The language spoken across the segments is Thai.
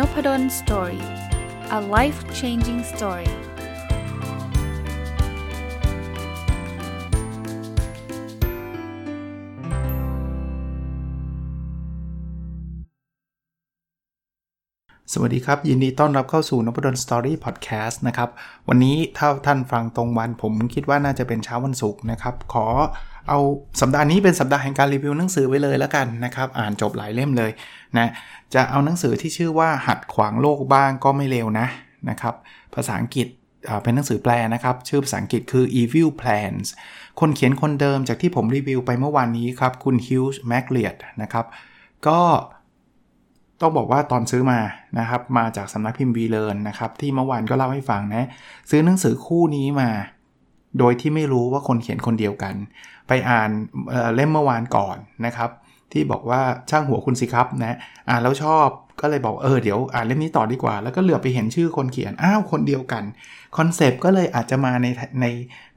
Noppadol story a life changing story สวัสดีครับ ยินดีต้อนรับเข้าสู่นพดล story พอดแคสต์นะครับ วันนี้ถ้าท่านฟังตรงวันผมคิดว่าน่าจะเป็นเช้าวันศุกร์นะครับ ขอเอาสัปดาห์นี้เป็นสัปดาห์แห่งการรีวิวหนังสือไว้เลยแล้วกันนะครับ อ่านจบหลายเล่มเลยนะจะเอาหนังสือที่ชื่อว่าหัดขวางโลกบ้างก็ไม่เร็วนะนะครับภาษาอังกฤษเป็นหนังสือแปลนะครับ ชื่อภาษาอังกฤษคือ Evil Plans คนเขียนคนเดิมจากที่ผมรีวิวไปเมื่อวานนี้ครับ คุณฮิวส์แมกเลียดนะครับ ก็ต้องบอกว่าตอนซื้อมานะครับ มาจากสำนักพิมพ์วีเลนนะครับ ที่เมื่อวานก็เล่าให้ฟังนะ ซื้อหนังสือคู่นี้มา โดยที่ไม่รู้ว่าคนเขียนคนเดียวกัน ไปอ่านเล่มเมื่อวานก่อนนะครับที่บอกว่าช่างหัวคุณสิครับนะอ่านแล้วชอบก็เลยบอกเออเดี๋ยวอ่านเล่มนี้ต่อดีกว่า แล้วก็เหลือบไปเห็นชื่อคนเขียนอ้าวคนเดียวกันคอนเซปต์ก็เลยอาจจะมาในใน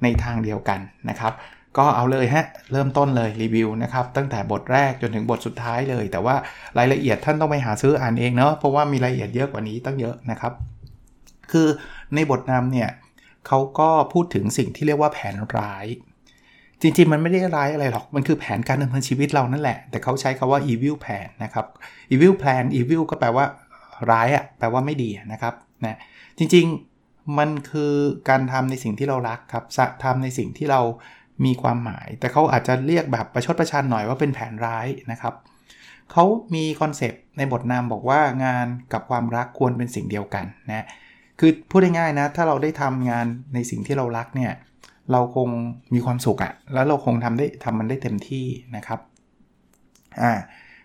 ในทางเดียวกันนะครับก็เอาเลยฮะ เริ่มต้นเลยรีวิวนะครับ ตั้งแต่บทแรกจนถึงบทสุดท้ายเลย แต่ว่ารายละเอียดท่านต้องไปหาซื้ออ่านเองเนาะเพราะว่ามีรายละเอียดเยอะกว่านี้ตั้งเยอะนะครับ คือในบทนำเนี่ยเขาก็พูดถึงสิ่งที่เรียกว่าแผนร้าย จริงๆ มันไม่ได้ร้ายอะไรหรอก มันคือแผนการดำเนินชีวิตเรานั่นแหละ แต่เขาใช้คาว่า evil plan นะครับ evil plan evil ก็แปลว่าร้ายอะ่ะแปลว่าไม่ดีนะครับนะจริงๆ มันคือการทำในสิ่งที่เรารักครับทำในสิ่งที่เรามีความหมาย แต่เขาอาจจะเรียกแบบประชดประชันหน่อยว่าเป็นแผนร้ายนะครับเขามีคอนเซปต์ในบทนามบอกว่างานกับความรักควรเป็นสิ่งเดียวกันนะคือพูดง่ายๆนะ ถ้าเราได้ทำงานในสิ่งที่เรารักเนี่ย เราคงมีความสุขอะแล้วเราคงทำได้ทำมันได้เต็มที่นะครับอ่า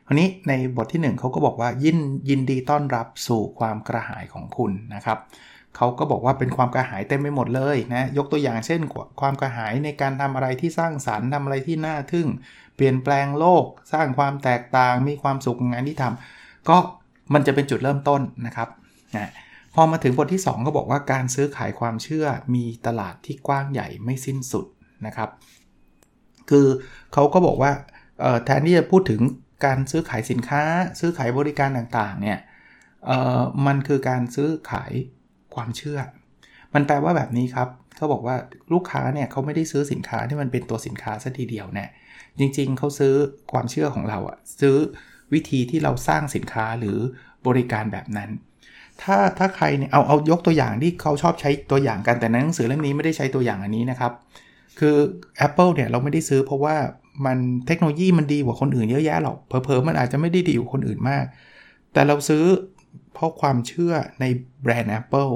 คราวนี้ในบทที่ 1เขาก็บอกว่ายินยินดีต้อนรับสู่ความกระหายของคุณนะครับเขาก็บอกว่าเป็นความกระหายเต็มไปหมดเลยนะยกตัวอย่างเช่น ความกระหายในการทำอะไรที่สร้างสารรค์ทำอะไรที่น่าทึ่ง เปลี่ยนแปลงโลก สร้างความแตกต่างมีความสุขงานที่ทำก็มันจะเป็นจุดเริ่มต้นนะครับนะ อมาถึงบทที่ 2 ก็บอกว่าการซื้อขายความเชื่อมีตลาดที่กว้างใหญ่ไม่สิ้นสุดนะครับ คือเขาก็บอกว่าแทนที่จะพูดถึงการซื้อขายสินค้า ซื้อขายบริการต่างๆเนี่ยมันคือการซื้อขายความเชื่อ มันแปลว่าแบบนี้ครับเขาบอกว่าลูกค้าเนี่ยเขาไม่ได้ซื้อสินค้าที่มันเป็นตัวสินค้าซะทีเดียวเนี่ยจริงๆเขาซื้อความเชื่อของเราอะซื้อวิธีที่เราสร้างสินค้าหรือบริการแบบนั้น ถ้าถ้าใครเนี่ยเอาเอายกตัวอย่างที่เขาชอบใช้ตัวอย่างกันแต่ในหนังสือเล่มนี้ไม่ได้ใช้ตัวอย่างอันนี้นะครับ คือ Apple เนี่ยเราไม่ได้ซื้อเพราะว่ามันเทคโนโลยีมันดีกว่าคนอื่นเยอะแยะหรอกเพอเพอมันอาจจะไม่ได้ดีกว่าคนอื่นมาก แต่เราซื้อเพราะความเชื่อในแบรนด์ Apple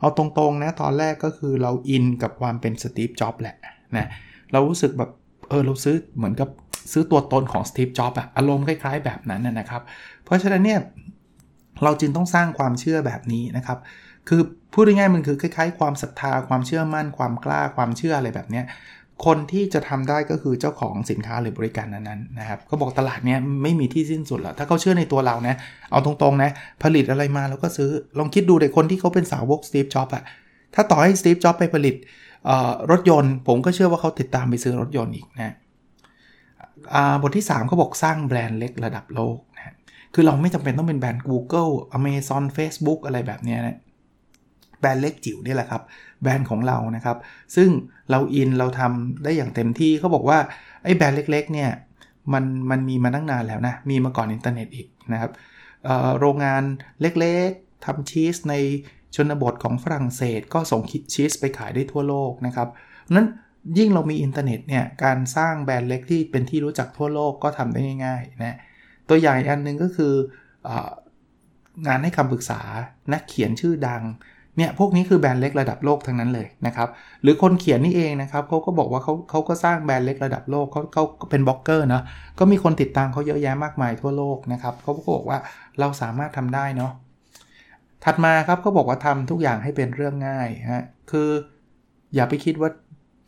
เอาตรงๆนะตอนแรกก็คือเราอินกับความเป็นสตีฟจ็อบแหละนะเรารู้สึกแบบเออเราซื้อเหมือนกับซื้อตัวตนของสตีฟจ็อบอะอารมณ์คล้ายๆแบบนั้นนะครับ เพราะฉะนั้นเนี่ย เราจึงต้องสร้างความเชื่อแบบนี้นะครับ คือพูดง่ายๆมันคือคล้ายๆ ความศรัทธาความเชื่อมั่น ความกล้าความเชื่ออะไรแบบนี้คนที่จะทำได้ก็คือเจ้าของสินค้าหรือบริการนั้นๆนะครับก็บอกตลาดเนี้ยไม่มีที่สิ้นสุดหรอกถ้าเขาเชื่อในตัวเรานะเอาตรงๆนะผลิตอะไรมาแล้วก็ซื้อลองคิดดูเด็กคนที่เขาเป็นสาวกสตีฟจ็อบอะถ้าต่อให้สตีฟจ็อบส์ไปผลิตรถยนต์ ผมก็เชื่อว่าเขาติดตามไปซื้อรถยนต์อีกนะบทที่ 3 เขาบอกสร้างแบรนด์เล็กระดับโลก คือเราไม่จำเป็นต้องเป็นแบรนด์ Google Amazon Facebook อะไรแบบนี้นะแบรนด์เล็กจิ๋วนี่แหละครับ แบรนด์ของเรานะครับ ซึ่งเราอินเราทำได้อย่างเต็มที่เขาบอกว่าไอ้แบรนด์เล็กๆเนี่ยมันมันมีมาตั้งนานแล้วนะ มีมาก่อนอินเทอร์เน็ตอีกนะครับโรงงานเล็กๆทำชีสในชนบทของฝรั่งเศส ก็ส่งชีสไปขายได้ทั่วโลกนะครับนั้นยิ่งเรามีอินเทอร์เน็ตเนี่ยการสร้างแบรนด์เล็กที่เป็นที่รู้จักทั่วโลกก็ทำได้ง่ายๆนะ ตัวอย่างอันหนึ่งก็คือองานให้คำปรึกษานักเขียนชื่อดังเนี่ยพวกนี้คือแบรนด์เล็กระดับโลกทั้งนั้นเลยนะครับหรือคนเขียนนี่เองนะครับเขาก็บอกว่าเขาเขาก็สร้างแบรนด์เล็กระดับโลกเขาเขาเป็นบล็อกเกอร์นะก็มีคนติดตามเขาเยอะแยะมากมายทั่วโลกนะครับเขาก็บอกว่าเราสามารถทำได้เนาะถัดมาครับเขาบอกว่าทำทุกอย่างให้เป็นเรื่องง่ายฮะคืออย่าไปคิดว่า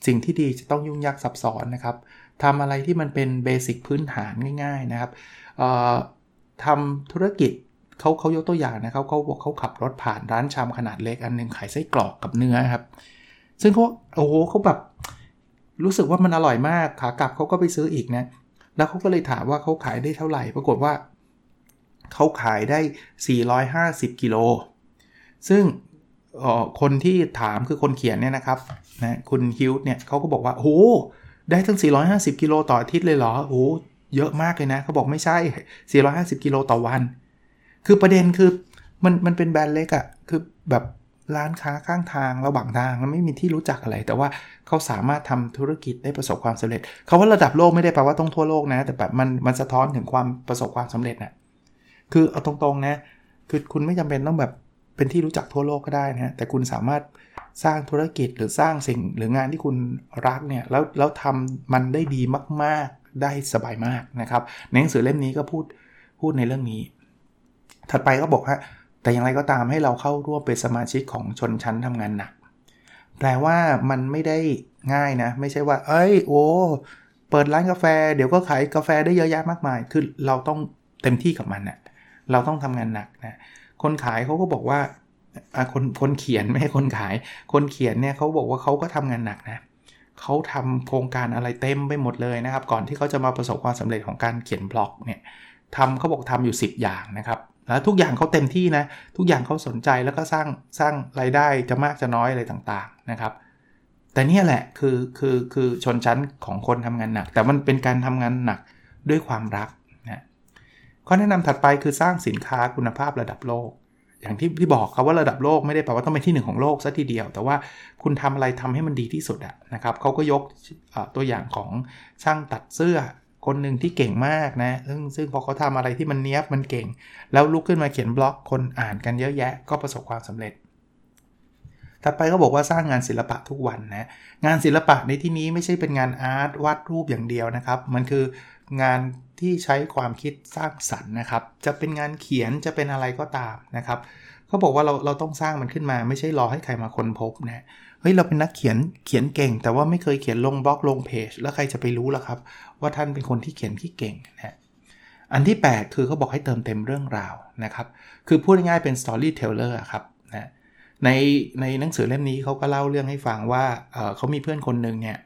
สิ่งที่ดีจะต้องยุ่งยากซับซ้อนนะครับทำอะไรที่มันเป็นเบสิกพื้นฐานง่ายๆนะครับ ทำธุรกิจเขาเขายกตัวอย่างนะครับเขาบอกเขาขับรถผ่านร้านชามขนาดเล็กอันนึงขายไส้กรอกกับเนื้อครับ ซึ่งเขาโอ้โหเขาแบบรู้สึกว่ามันอร่อยมากขากลับเขาก็ไปซื้ออีกนะแล้วเขาก็เลยถามว่าเขาขายได้เท่าไหร่ ปรากฏว่าเขาขายได้ 450 กิโล ซึ่งคนที่ถามคือคนเขียนเนี่ยนะครับนะคุณฮิวเนี่ยเขาก็บอกว่าโอ้ได้ทั้ง 450 กิโลต่ออาทิตย์เลยเหรอโอ้ เยอะมากเลยนะเขาบอกไม่ใช่ 450 กิโลต่อวัน คือประเด็นคือมันมันเป็นแบรนด์เล็กอะคือแบบร้านค้าข้างทางระหว่างทางมันไม่มีที่รู้จักอะไร แต่ว่าเขาสามารถทำธุรกิจได้ประสบความสำเร็จเขาว่าระดับโลกไม่ได้แปลว่าต้องทั่วโลกนะ แต่แบบมันมันสะท้อนถึงความประสบความสำเร็จนะคือเอาตรงๆนะคือคุณไม่จำเป็นต้องแบบเป็นที่รู้จักทั่วโลกก็ได้นะแต่คุณสามารถสร้างธุรกิจหรือสร้างสิ่งหรืองานที่คุณรักเนี่ยแล้วแล้วทำมันได้ดีมากๆ ได้สบายมากนะครับในหนังสือเล่มนี้ก็พูดพูดในเรื่องนี้ ถัดไปก็บอกว่าแต่อย่างไรก็ตามให้เราเข้าร่วมเป็นสมาชิกของชนชั้นทำงานหนักแปลว่ามันไม่ได้ง่ายนะ ไม่ใช่ว่า เอ้ยโอ้เปิดร้านกาแฟ เดี๋ยวก็ขายกาแฟได้เยอะแยะมากมาย คือเราต้องเต็มที่กับมันนะ่ะเราต้องทำงานหนักนะคนขายเขาก็บอกว่าคนคนเขียนไม่ใช่คนขาย คนเขียนเนี่ยเขาบอกว่าเขาก็ทำงานหนักนะเขาทำโครงการอะไรเต็มไปหมดเลยนะครับ ก่อนที่เขาจะมาประสบความสำเร็จของการเขียนบล็อกเนี่ยทำเขาบอกทำอยู่ 10 อย่างนะครับ แล้วทุกอย่างเขาเต็มที่นะ ทุกอย่างเขาสนใจแล้วก็สร้างสร้างรายได้จะมากจะน้อยอะไรต่างๆนะครับ แต่นี่แหละคือคือคือชนชั้นของคนทำงานหนัก แต่มันเป็นการทำงานหนักด้วยความรักนะข้อแนะนำถัดไปคือสร้างสินค้าคุณภาพระดับโลก อย่างที่ที่บอกครับว่าระดับโลกไม่ได้แปลว่าต้องเป็นที่หนึ่งของโลกซะทีเดียว แต่ว่าคุณทำอะไรทำให้มันดีที่สุดอะนะครับเขาก็ยกตัวอย่างของช่างตัดเสื้อคนหนึ่งที่เก่งมากนะ ซึ่งซึ่งพอเขาทำอะไรที่มันเนี้ยบมันเก่ง แล้วลุกขึ้นมาเขียนบล็อกคนอ่านกันเยอะแยะ ก็ประสบความสำเร็จถัดไปก็บอกว่าสร้างงานศิลปะทุกวันนะ งานศิลปะในที่นี้ไม่ใช่เป็นงานอาร์ตวาดรูปอย่างเดียวนะครับ มันคือ งานที่ใช้ความคิดสร้างสรรค์นะครับ จะเป็นงานเขียนจะเป็นอะไรก็ตามนะครับเขาบอกว่าเราเราต้องสร้างมันขึ้นมา ไม่ใช่รอให้ใครมาค้นพบนะเฮ้ยเราเป็นนักเขียนเขียนเก่ง แต่ว่าไม่เคยเขียนลงบล็อกลงเพจแล้วใครจะไปรู้ล่ะครับ ว่าท่านเป็นคนที่เขียนที่เก่งนะอันที่ 8 คือเขาบอกให้เติมเต็มเรื่องราวนะครับ คือพูดง่ายๆเป็น storyteller ครับนะในในหนังสือเล่มนี้เขาก็เล่าเรื่องให้ฟังว่าเเขามีเพื่อนคนหนึ่งเนี่ย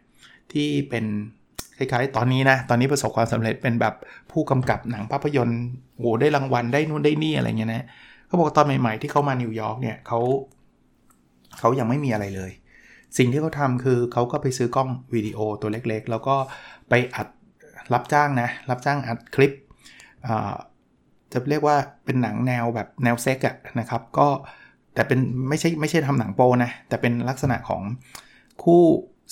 ที่เป็น คล้ายๆ ตอนนี้นะ ตอนนี้ประสบความสำเร็จเป็นแบบผู้กำกับหนังภาพยนตร์โหได้รางวัลได้นู่นได้นี่อะไรเงี้ยนะเขาบอกตอนใหม่ ๆ ที่เขามานิวยอร์กเนี่ยเขาเขายังไม่มีอะไรเลย สิ่งที่เขาทำคือเขาก็ไปซื้อกล้องวิดีโอตัวเล็กๆ แล้วก็ไปอัดรับจ้างนะ รับจ้างอัดคลิปจะเรียกว่าเป็นหนังแนวแบบแนวเซ็กซ์อะนะครับ ก็แต่เป็นไม่ใช่ไม่ใช่ทำหนังโป๊นะ แต่เป็นลักษณะของคู่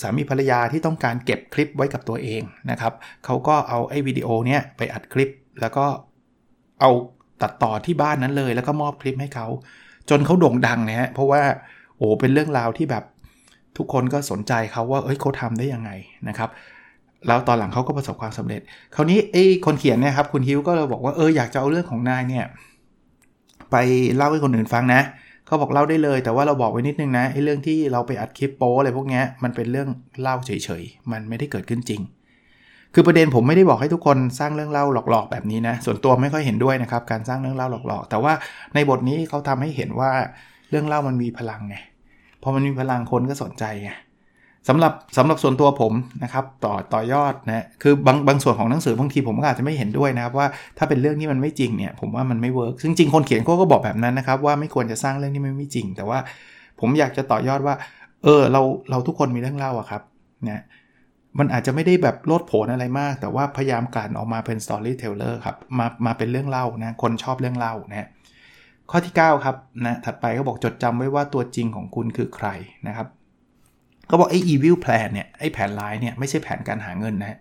สามีภรรยาที่ต้องการเก็บคลิปไว้กับตัวเองนะครับเขาก็เอาไอ้วิดีโอเนี้ยไปอัดคลิป แล้วก็เอาตัดต่อที่บ้านนั้นเลย แล้วก็มอบคลิปให้เขา จนเขาโด่งดังนะฮะเพราะว่าโอ้เป็นเรื่องราวที่แบบทุกคนก็สนใจเขาว่าเอ้ยเขาทำได้ยังไงนะครับแล้วตอนหลังเขาก็ประสบความสำเร็จ คราวนี้ไอ้คนเขียนเนี่ยครับคุณฮิวก็เลยบอกว่าเอออยากจะเอาเรื่องของนายเนี่ยไปเล่าให้คนอื่นฟังนะเขาบอกเล่าได้เลย แต่ว่าเราบอกไว้นิดนึงนะไอ้เรื่องที่เราไปอัดคลิปโป้อะไรพวกนี้มันเป็นเรื่องเล่าเฉยๆ มันไม่ได้เกิดขึ้นจริง คือประเด็นผมไม่ได้บอกให้ทุกคนสร้างเรื่องเล่าหลอกๆ แบบนี้นะ ส่วนตัวไม่ค่อยเห็นด้วยนะครับการสร้างเรื่องเล่าหลอกๆ แต่ว่าในบทนี้เขาทำให้เห็นว่าเรื่องเล่ามันมีพลังไงพอมันมีพลังคนก็สนใจไง สำหรับสำหรับส่วนตัวผมนะครับต่อต่อยอดนะคือบางบางส่วนของหนังสือบางทีผมก็อาจจะไม่เห็นด้วยนะครับว่าถ้าเป็นเรื่องที่มันไม่จริงเนี่ยผมว่ามันไม่ work ซึ่งจริงคนเขียนเขาก็บอกแบบนั้นนะครับว่าไม่ควรจะสร้างเรื่องที่มันไม่จริง แต่ว่าผมอยากจะต่อยอดว่า เออเราเราทุกคนมีเรื่องเล่าอะครับนะมันอาจจะไม่ได้แบบโลดโผนอะไรมาก แต่ว่าพยายามการออกมาเป็น storyteller ครับมามาเป็นเรื่องเล่านะคนชอบเรื่องเล่านะข้อที่ 9 ครับนะถัดไปเขาบอกจดจำไว้ว่าตัวจริงของคุณคือใครนะครับ ก็บอกไอ้ evil plan เนี่ยไอ้แผนร้ายเนี่ยไม่ใช่แผนการหาเงินนะ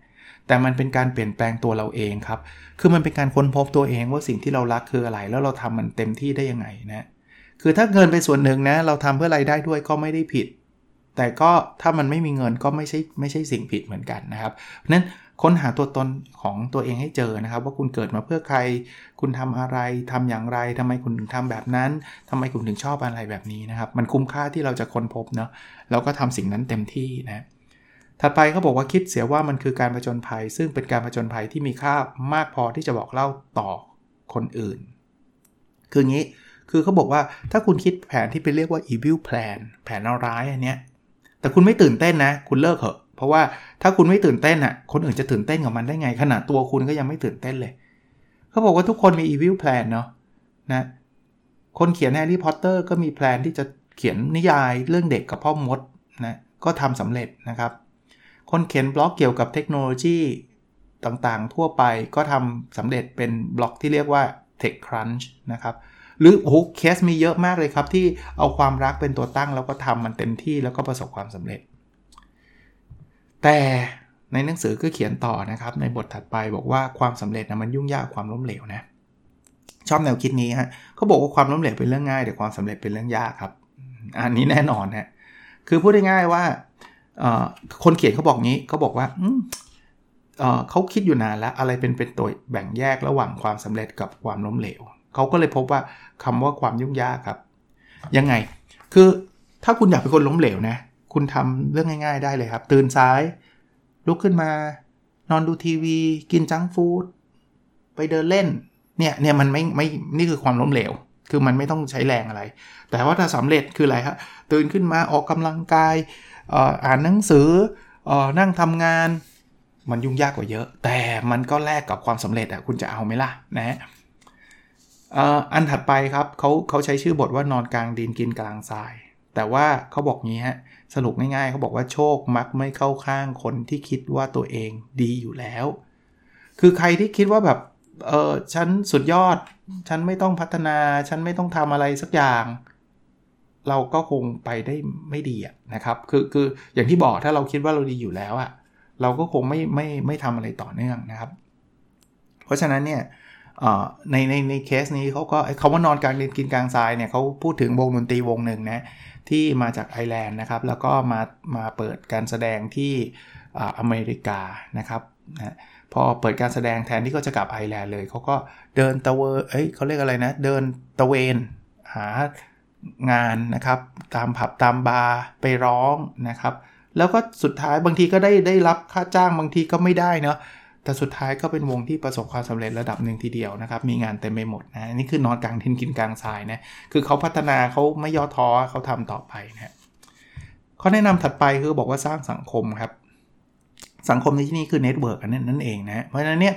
แต่มันเป็นการเปลี่ยนแปลงตัวเราเองครับ คือมันเป็นการค้นพบตัวเองว่าสิ่งที่เรารักคืออะไร แล้วเราทำมันเต็มที่ได้ยังไงนะ คือถ้าเงินไปส่วนหนึ่งนะ เราทำเพื่อไรายได้ด้วยก็ไม่ได้ผิด แต่ก็ถ้ามันไม่มีเงินก็ไม่ใช่ไม่ใช่สิ่งผิดเหมือนกันนะครับเพราะนั้น ค้นหาตัวตนของตัวเองให้เจอนะครับ ว่าคุณเกิดมาเพื่อใคร คุณทำอะไรทำอย่างไรทำไมคุณถึงทำแบบนั้นทำไมคุณถึงชอบอะไรแบบนี้นะครับ มันคุ้มค่าที่เราจะค้นพบเนาะแล้วก็ทำสิ่งนั้นเต็มที่นะถัดไปเขาบอกว่าคิดเสียว่ามันคือการผจญภัย ซึ่งเป็นการผจญภัยที่มีค่ามากพอที่จะบอกเล่าต่อคนอื่น คืองี้คือเขาบอกว่าถ้าคุณคิดแผนที่ไปเรียกว่า evil plan แผนร้ายอันเนี้ยแต่คุณไม่ตื่นเต้นนะ คุณเลิกเถอะ เพราะว่าถ้าคุณไม่ตื่นเต้นอะคนอื่นจะตื่นเต้นกับมันได้ไง ขนาดตัวคุณก็ยังไม่ตื่นเต้นเลยเขาบอกว่าทุกคนมี evil plan เนาะนะคนเขียนแฮร์รี่พอตเตอร์ก็มี plan ที่จะเขียนนิยายเรื่องเด็กกับพ่อมดนะก็ทำสำเร็จนะครับ คนเขียนบล็อกเกี่ยวกับเทคโนโลยีต่างๆ ทั่วไปก็ทำสำเร็จเป็นบล็อกที่เรียกว่า Tech Crunch นะครับ หรือโอ้เคสมีเยอะมากเลยครับ ที่เอาความรักเป็นตัวตั้งแล้วก็ทำมันเต็มที่แล้วก็ประสบความสำเร็จ แต่ในหนังสือก็เขียนต่อนะครับในบทถัดไปบอกว่าความสำเร็จนะมันยุ่งยากความล้มเหลวนะชอบแนวคิดนี้ฮะเขาบอกว่าความล้มเหลวเป็นเรื่องง่ายแต่ความสำเร็จเป็นเรื่องยากครับอันนี้แน่นอนฮะคือพูดง่ายๆว่าคนเขียนเขาบอกงี้เขาบอกว่าเขาคิดอยู่นานแล้วอะไรเป็นเป็นตัวแบ่งแยกระหว่างความสำเร็จกับความล้มเหลวเขาก็เลยพบว่าคำว่าความยุ่งยากครับ ยังไง คือถ้าคุณอยากเป็นคนล้มเหลวนะ คุณทำเรื่องง่าย ๆ ได้เลยครับ ตื่นสาย ลุกขึ้นมา นอนดูทีวี กินจังฟู้ดไปเดินเล่น เนี่ยเนี่ยมันไม่ไม่นี่คือความล้มเหลว คือมันไม่ต้องใช้แรงอะไร แต่ว่าถ้าสำเร็จคืออะไรครับตื่นขึ้นมาออกกำลังกายอ่านหนังสืออนั่งทำงาน มันยุ่งยากกว่าเยอะ แต่มันก็แลกกับความสำเร็จอะคุณจะเอาไหมล่ะนะอันถัดไปครับเขาเขาใช้ชื่อบทว่านอนกลางดินกินกลางทราย แต่ว่าเขาบอกงี้ฮะ สรุปง่ายๆเขาบอกว่าโชคมักไม่เข้าข้างคนที่คิดว่าตัวเองดีอยู่แล้ว คือใครที่คิดว่าแบบเออฉันสุดยอด ฉันไม่ต้องพัฒนา ฉันไม่ต้องทำอะไรสักอย่าง เราก็คงไปได้ไม่ดีนะครับ คือคืออย่างที่บอกถ้าเราคิดว่าเราดีอยู่แล้วอะเราก็คงไม่ไม่ไม่ทำอะไรต่อเนื่องนะครับ เพราะฉะนั้นเนี่ยในในในเคสนี้เขาก็คาว่านอนกลางดินกินกลางทรายเนี่ยเขาพูดถึงวงดนตรีวงหนึ่งนะ ที่มาจากไอร์แลนด์นะครับ แล้วก็มามาเปิดการแสดงที่อเมริกานะครับนะพอเปิดการแสดงแทนที่เขาจะกลับไอร์แลนด์เลยเขาก็เดินตะเวเอ้ยเขาเรียกอะไรนะ เดินตะเวนหางานนะครับ ตามผับตามบาร์ไปร้องนะครับ แล้วก็สุดท้ายบางทีก็ได้ได้รับค่าจ้างบางทีก็ไม่ได้เนาะ แต่สุดท้ายก็เป็นวงที่ประสบความสำเร็จระดับหนึ่งทีเดียวนะครับ มีงานเต็มไปหมดนะนี่คือนอนกลางทินกินกลางทรายนะคือเขาพัฒนาเขาไม่ย่อท้อเขาทำต่อไปนะข้อแนะนำถัดไปคือบอกว่าสร้างสังคมครับ สังคมในที่นี้คือ network นั่นเองนะเพราะฉะนั้นเนี่ย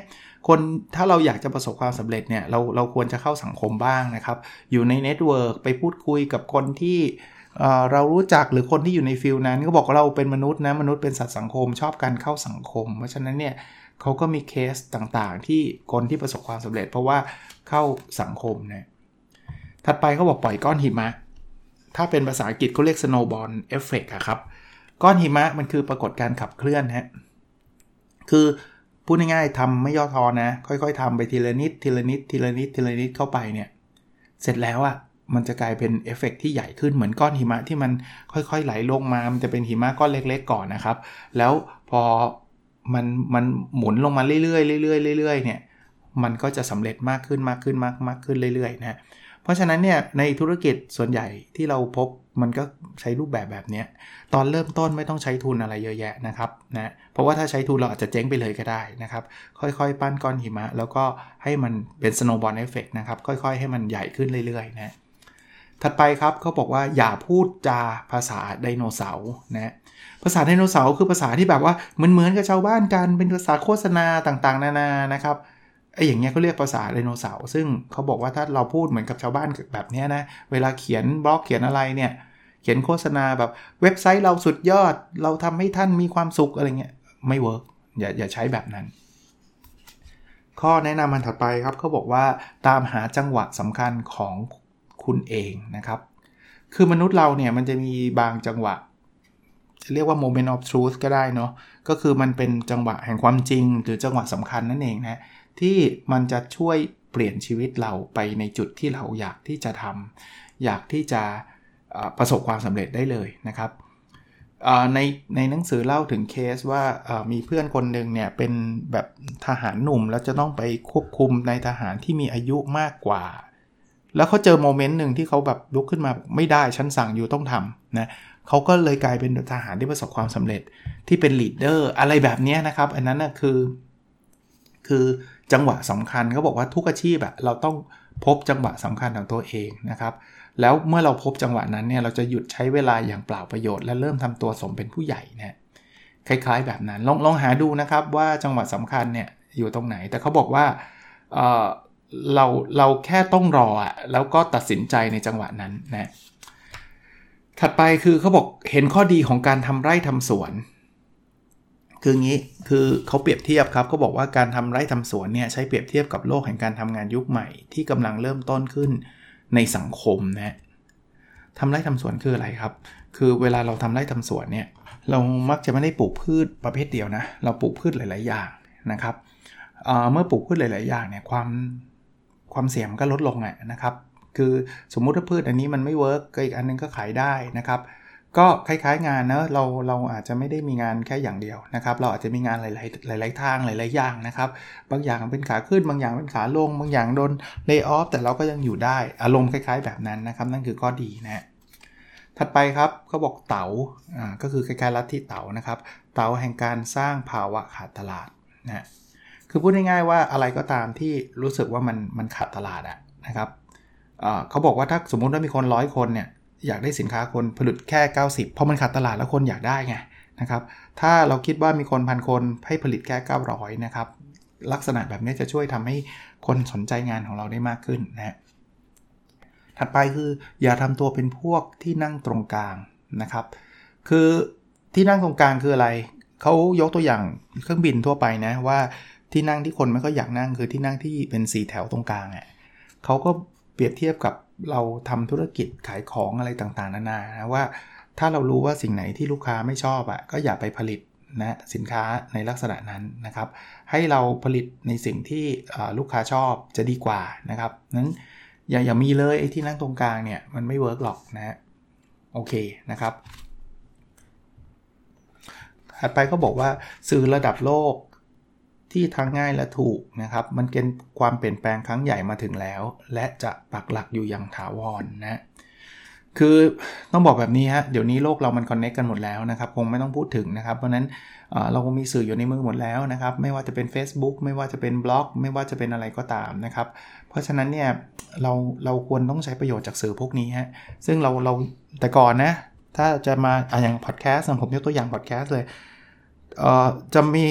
คนถ้าเราอยากจะประสบความสำเร็จเนี่ยเราเราควรจะเข้าสังคมบ้างนะครับ อยู่ใน network ไปพูดคุยกับคนที่เรารู้จักหรือคนที่อยู่ใน field นั้น ก็บอกว่าเราเป็นมนุษย์นะมนุษย์เป็นสัตว์สังคมชอบการเข้าสังคม เพราะฉะนั้นเนี่ย เขาก็มีเคสต่างๆ ที่คนที่ประสบความสำเร็จ เพราะว่าเข้าสังคมเนี่ยถัดไปเขาบอกปล่อยก้อนหิมะ ถ้าเป็นภาษาอังกฤษเขาเรียก snowball effect อะครับ ก้อนหิมะมันคือปรากฏการขับเคลื่อนฮะคือพูดง่ายๆทำไม่ย่อท้อนะ ค่อยๆทำไปทีละนิดทีละนิดทีละนิดทีละนิดเข้าไปเนี่ย เสร็จแล้วอะมันจะกลายเป็นเอฟเฟกที่ใหญ่ขึ้นเหมือนก้อนหิมะที่มันค่อยๆไหลลงมา มันจะเป็นหิมะก้อนเล็ก ๆ ก่อนนะครับ แล้วพอ มันมันหมุนลงมาเรื่อยๆเรื่อยๆเรื่อยๆเนี่ยมันก็จะสำเร็จมากขึ้นมากขึ้นมากมากขึ้นเรื่อยๆนะเพราะฉะนั้นเนี่ยในธุรกิจส่วนใหญ่ที่เราพบมันก็ใช้รูปแบบแบบนี้ตอนเริ่มต้นไม่ต้องใช้ทุนอะไรเยอะแยะนะครับนะเพราะว่าถ้าใช้ทุนเราอาจจะเจ๊งไปเลยก็ได้นะครับ ค่อยๆ ปั้นก้อนหิมะ แล้วก็ให้มันเป็น snowball effect นะครับค่อยๆ ให้มันใหญ่ขึ้นเรื่อยๆนะ ถัดไปครับเขาบอกว่าอย่าพูดจาภาษาไดโนเสาร์นะภาษาไดโนเสาร์คือภาษาที่แบบว่าเหมือนเหมือนกับชาวบ้านกันเป็นภาษาโฆษณาต่างๆ นานานะครับไอ้อย่างเงี้ยเขาเรียกภาษาไดโนเสาร์ซึ่งเขาบอกว่าถ้าเราพูดเหมือนกับชาวบ้านแบบนี้นะเวลาเขียนบล็อกเขียนอะไรเนี่ยเขียนโฆษณาแบบเว็บไซต์เราสุดยอด เราทำให้ท่านมีความสุขอะไรเงี้ยไม่ work อย่าอย่าใช้แบบนั้น ข้อแนะนำมันถัดไปครับเขาบอกว่าตามหาจังหวะสำคัญของ คุณเองนะครับ คือมนุษย์เราเนี่ยมันจะมีบางจังหวะจะเรียกว่า moment of truth ก็ได้เนาะ ก็คือมันเป็นจังหวะแห่งความจริง หรือจังหวะสำคัญนั่นเองนะ ที่มันจะช่วยเปลี่ยนชีวิตเราไปในจุดที่เราอยากที่จะทำอยากที่จะประสบความสำเร็จได้เลยนะครับในในหนังสือเล่าถึงเคสว่ามีเพื่อนคนหนึ่งเนี่ยเป็นแบบทหารหนุ่มแล้วจะต้องไปควบคุมในทหารที่มีอายุมากกว่า แล้วเขาเจอโมเมนต์หนึ่งที่เขาแบบลุกขึ้นมาไม่ได้ฉันสั่งอยู่ต้องทำนะเขาก็เลยกลายเป็นทหารที่ประสบความสำเร็จที่เป็นลีดเดอร์อะไรแบบนี้นะครับ อันนั้นนะคือ คือจังหวะสำคัญเขาบอกว่าทุกอาชีพอะเราต้องพบจังหวะสำคัญของตัวเองนะครับ แล้วเมื่อเราพบจังหวะนั้นเนี่ยเราจะหยุดใช้เวลาอย่างเปล่าประโยชน์และเริ่มทำตัวสมเป็นผู้ใหญ่นะคล้าย ๆ แบบนั้นลองลองหาดูนะครับว่าจังหวะสำคัญเนี่ยอยู่ตรงไหน แต่เขาบอกว่า เราเราแค่ต้องรออะแล้วก็ตัดสินใจในจังหวะนั้นนะถัดไปคือเขาบอกเห็นข้อดีของการทำไร่ทำสวน คืองี้คือเขาเปรียบเทียบครับเขาบอกว่าการทำไร่ทำสวนเนี่ยใช้เปรียบเทียบกับโลกแห่งการทำงานยุคใหม่ ที่กำลังเริ่มต้นขึ้นในสังคมนะทำไร่ทำสวนคืออะไรครับ คือเวลาเราทำไร่ทำสวนเนี่ยเรามักจะไม่ได้ปลูกพืชประเภทเดียวนะ เราปลูกพืชหลาย ๆ อย่างนะครับเเมื่อปลูกพืชหลาย ๆ อย่างเนี่ยความ ความเสี่ยงก็ลดลงอะนะครับ คือสมมุติถ้าพืชอันนี้มันไม่ work อีกอันนึงก็ขายได้นะครับ ก็คล้ายๆงานเนะเราเราอาจจะไม่ได้มีงานแค่อย่างเดียวนะครับ เราอาจจะมีงานหลายๆหลาย ๆ ทางหลายๆอย่างนะครับ บางอย่างเป็นขาขึ้นบางอย่างเป็นขาลง บางอย่างโดน layoff แต่เราก็ยังอยู่ได้อารมณ์คล้าย ๆ แบบนั้นนะครับ นั่นคือข้อดีนะถัดไปครับเขาบอกเต๋าอ่าก็คือคล้ายๆลัทธิเต๋านะครับ เต๋าแห่งการสร้างภาวะขาดตลาดนะ คือพูดง่ายๆว่าอะไรก็ตามที่รู้สึกว่ามันมันขาดตลาดอะนะครับเขาบอกว่าถ้าสมมุติว่ามีคนร้อยคนเนี่ยอยากได้สินค้าคนผลิตแค่ 90 เพราะมันขาดตลาดแล้วคนอยากได้ไงนะครับ ถ้าเราคิดว่ามีคนพันคนให้ผลิตแค่ 900 นะครับ ลักษณะแบบนี้จะช่วยทำให้คนสนใจงานของเราได้มากขึ้นนะถัดไปคืออย่าทำตัวเป็นพวกที่นั่งตรงกลางนะครับ คือที่นั่งตรงกลางคืออะไร เขายกตัวอย่างเครื่องบินทั่วไปนะว่า ที่นั่งที่คนไม่ค่อยอยากนั่งคือที่นั่งที่เป็นสีแถวตรงกลางอะ่ะเขาก็เปรียบเทียบกับเราทำธุรกิจขายของอะไรต่างๆ นานานะว่า ถ้าเรารู้ว่าสิ่งไหนที่ลูกค้าไม่ชอบอะ่ะก็อย่าไปผลิตนะสินค้าในลักษณะนั้นนะครับ ให้เราผลิตในสิ่งที่ลูกค้าชอบจะดีกว่านะครับนั้นอย่าอย่ามีเลยไอ้ที่นั่งตรงกลางเนี่ยมันไม่เวิร์กหรอกนะโอเคนะครับถัดไปก็บอกว่าสื่อระดับโลก ที่ทั้งง่ายและถูกนะครับ มันเป็นความเปลี่ยนแปลงครั้งใหญ่มาถึงแล้ว และจะปักหลักอยู่อย่างถาวรนนะคือต้องบอกแบบนี้ฮะเดี๋ยวนี้โลกเรามันคอนเน็กกันหมดแล้วนะครับ คงไม่ต้องพูดถึงนะครับ เพราะนั้นเราก็มีสื่ออยู่ในมือหมดแล้วนะครับ ไม่ว่าจะเป็น Facebook ไม่ว่าจะเป็นบล็อก ไม่ว่าจะเป็นอะไรก็ตามนะครับ เพราะฉะนั้นเนี่ยเราเราควรต้องใช้ประโยชน์จากสื่อพวกนี้ฮะซึ่งเราเราแต่ก่อนนะ ถ้าจะมาอย่างพอดแคสต์ผมยกตัวอย่างพอดแคสต์เลยจะมี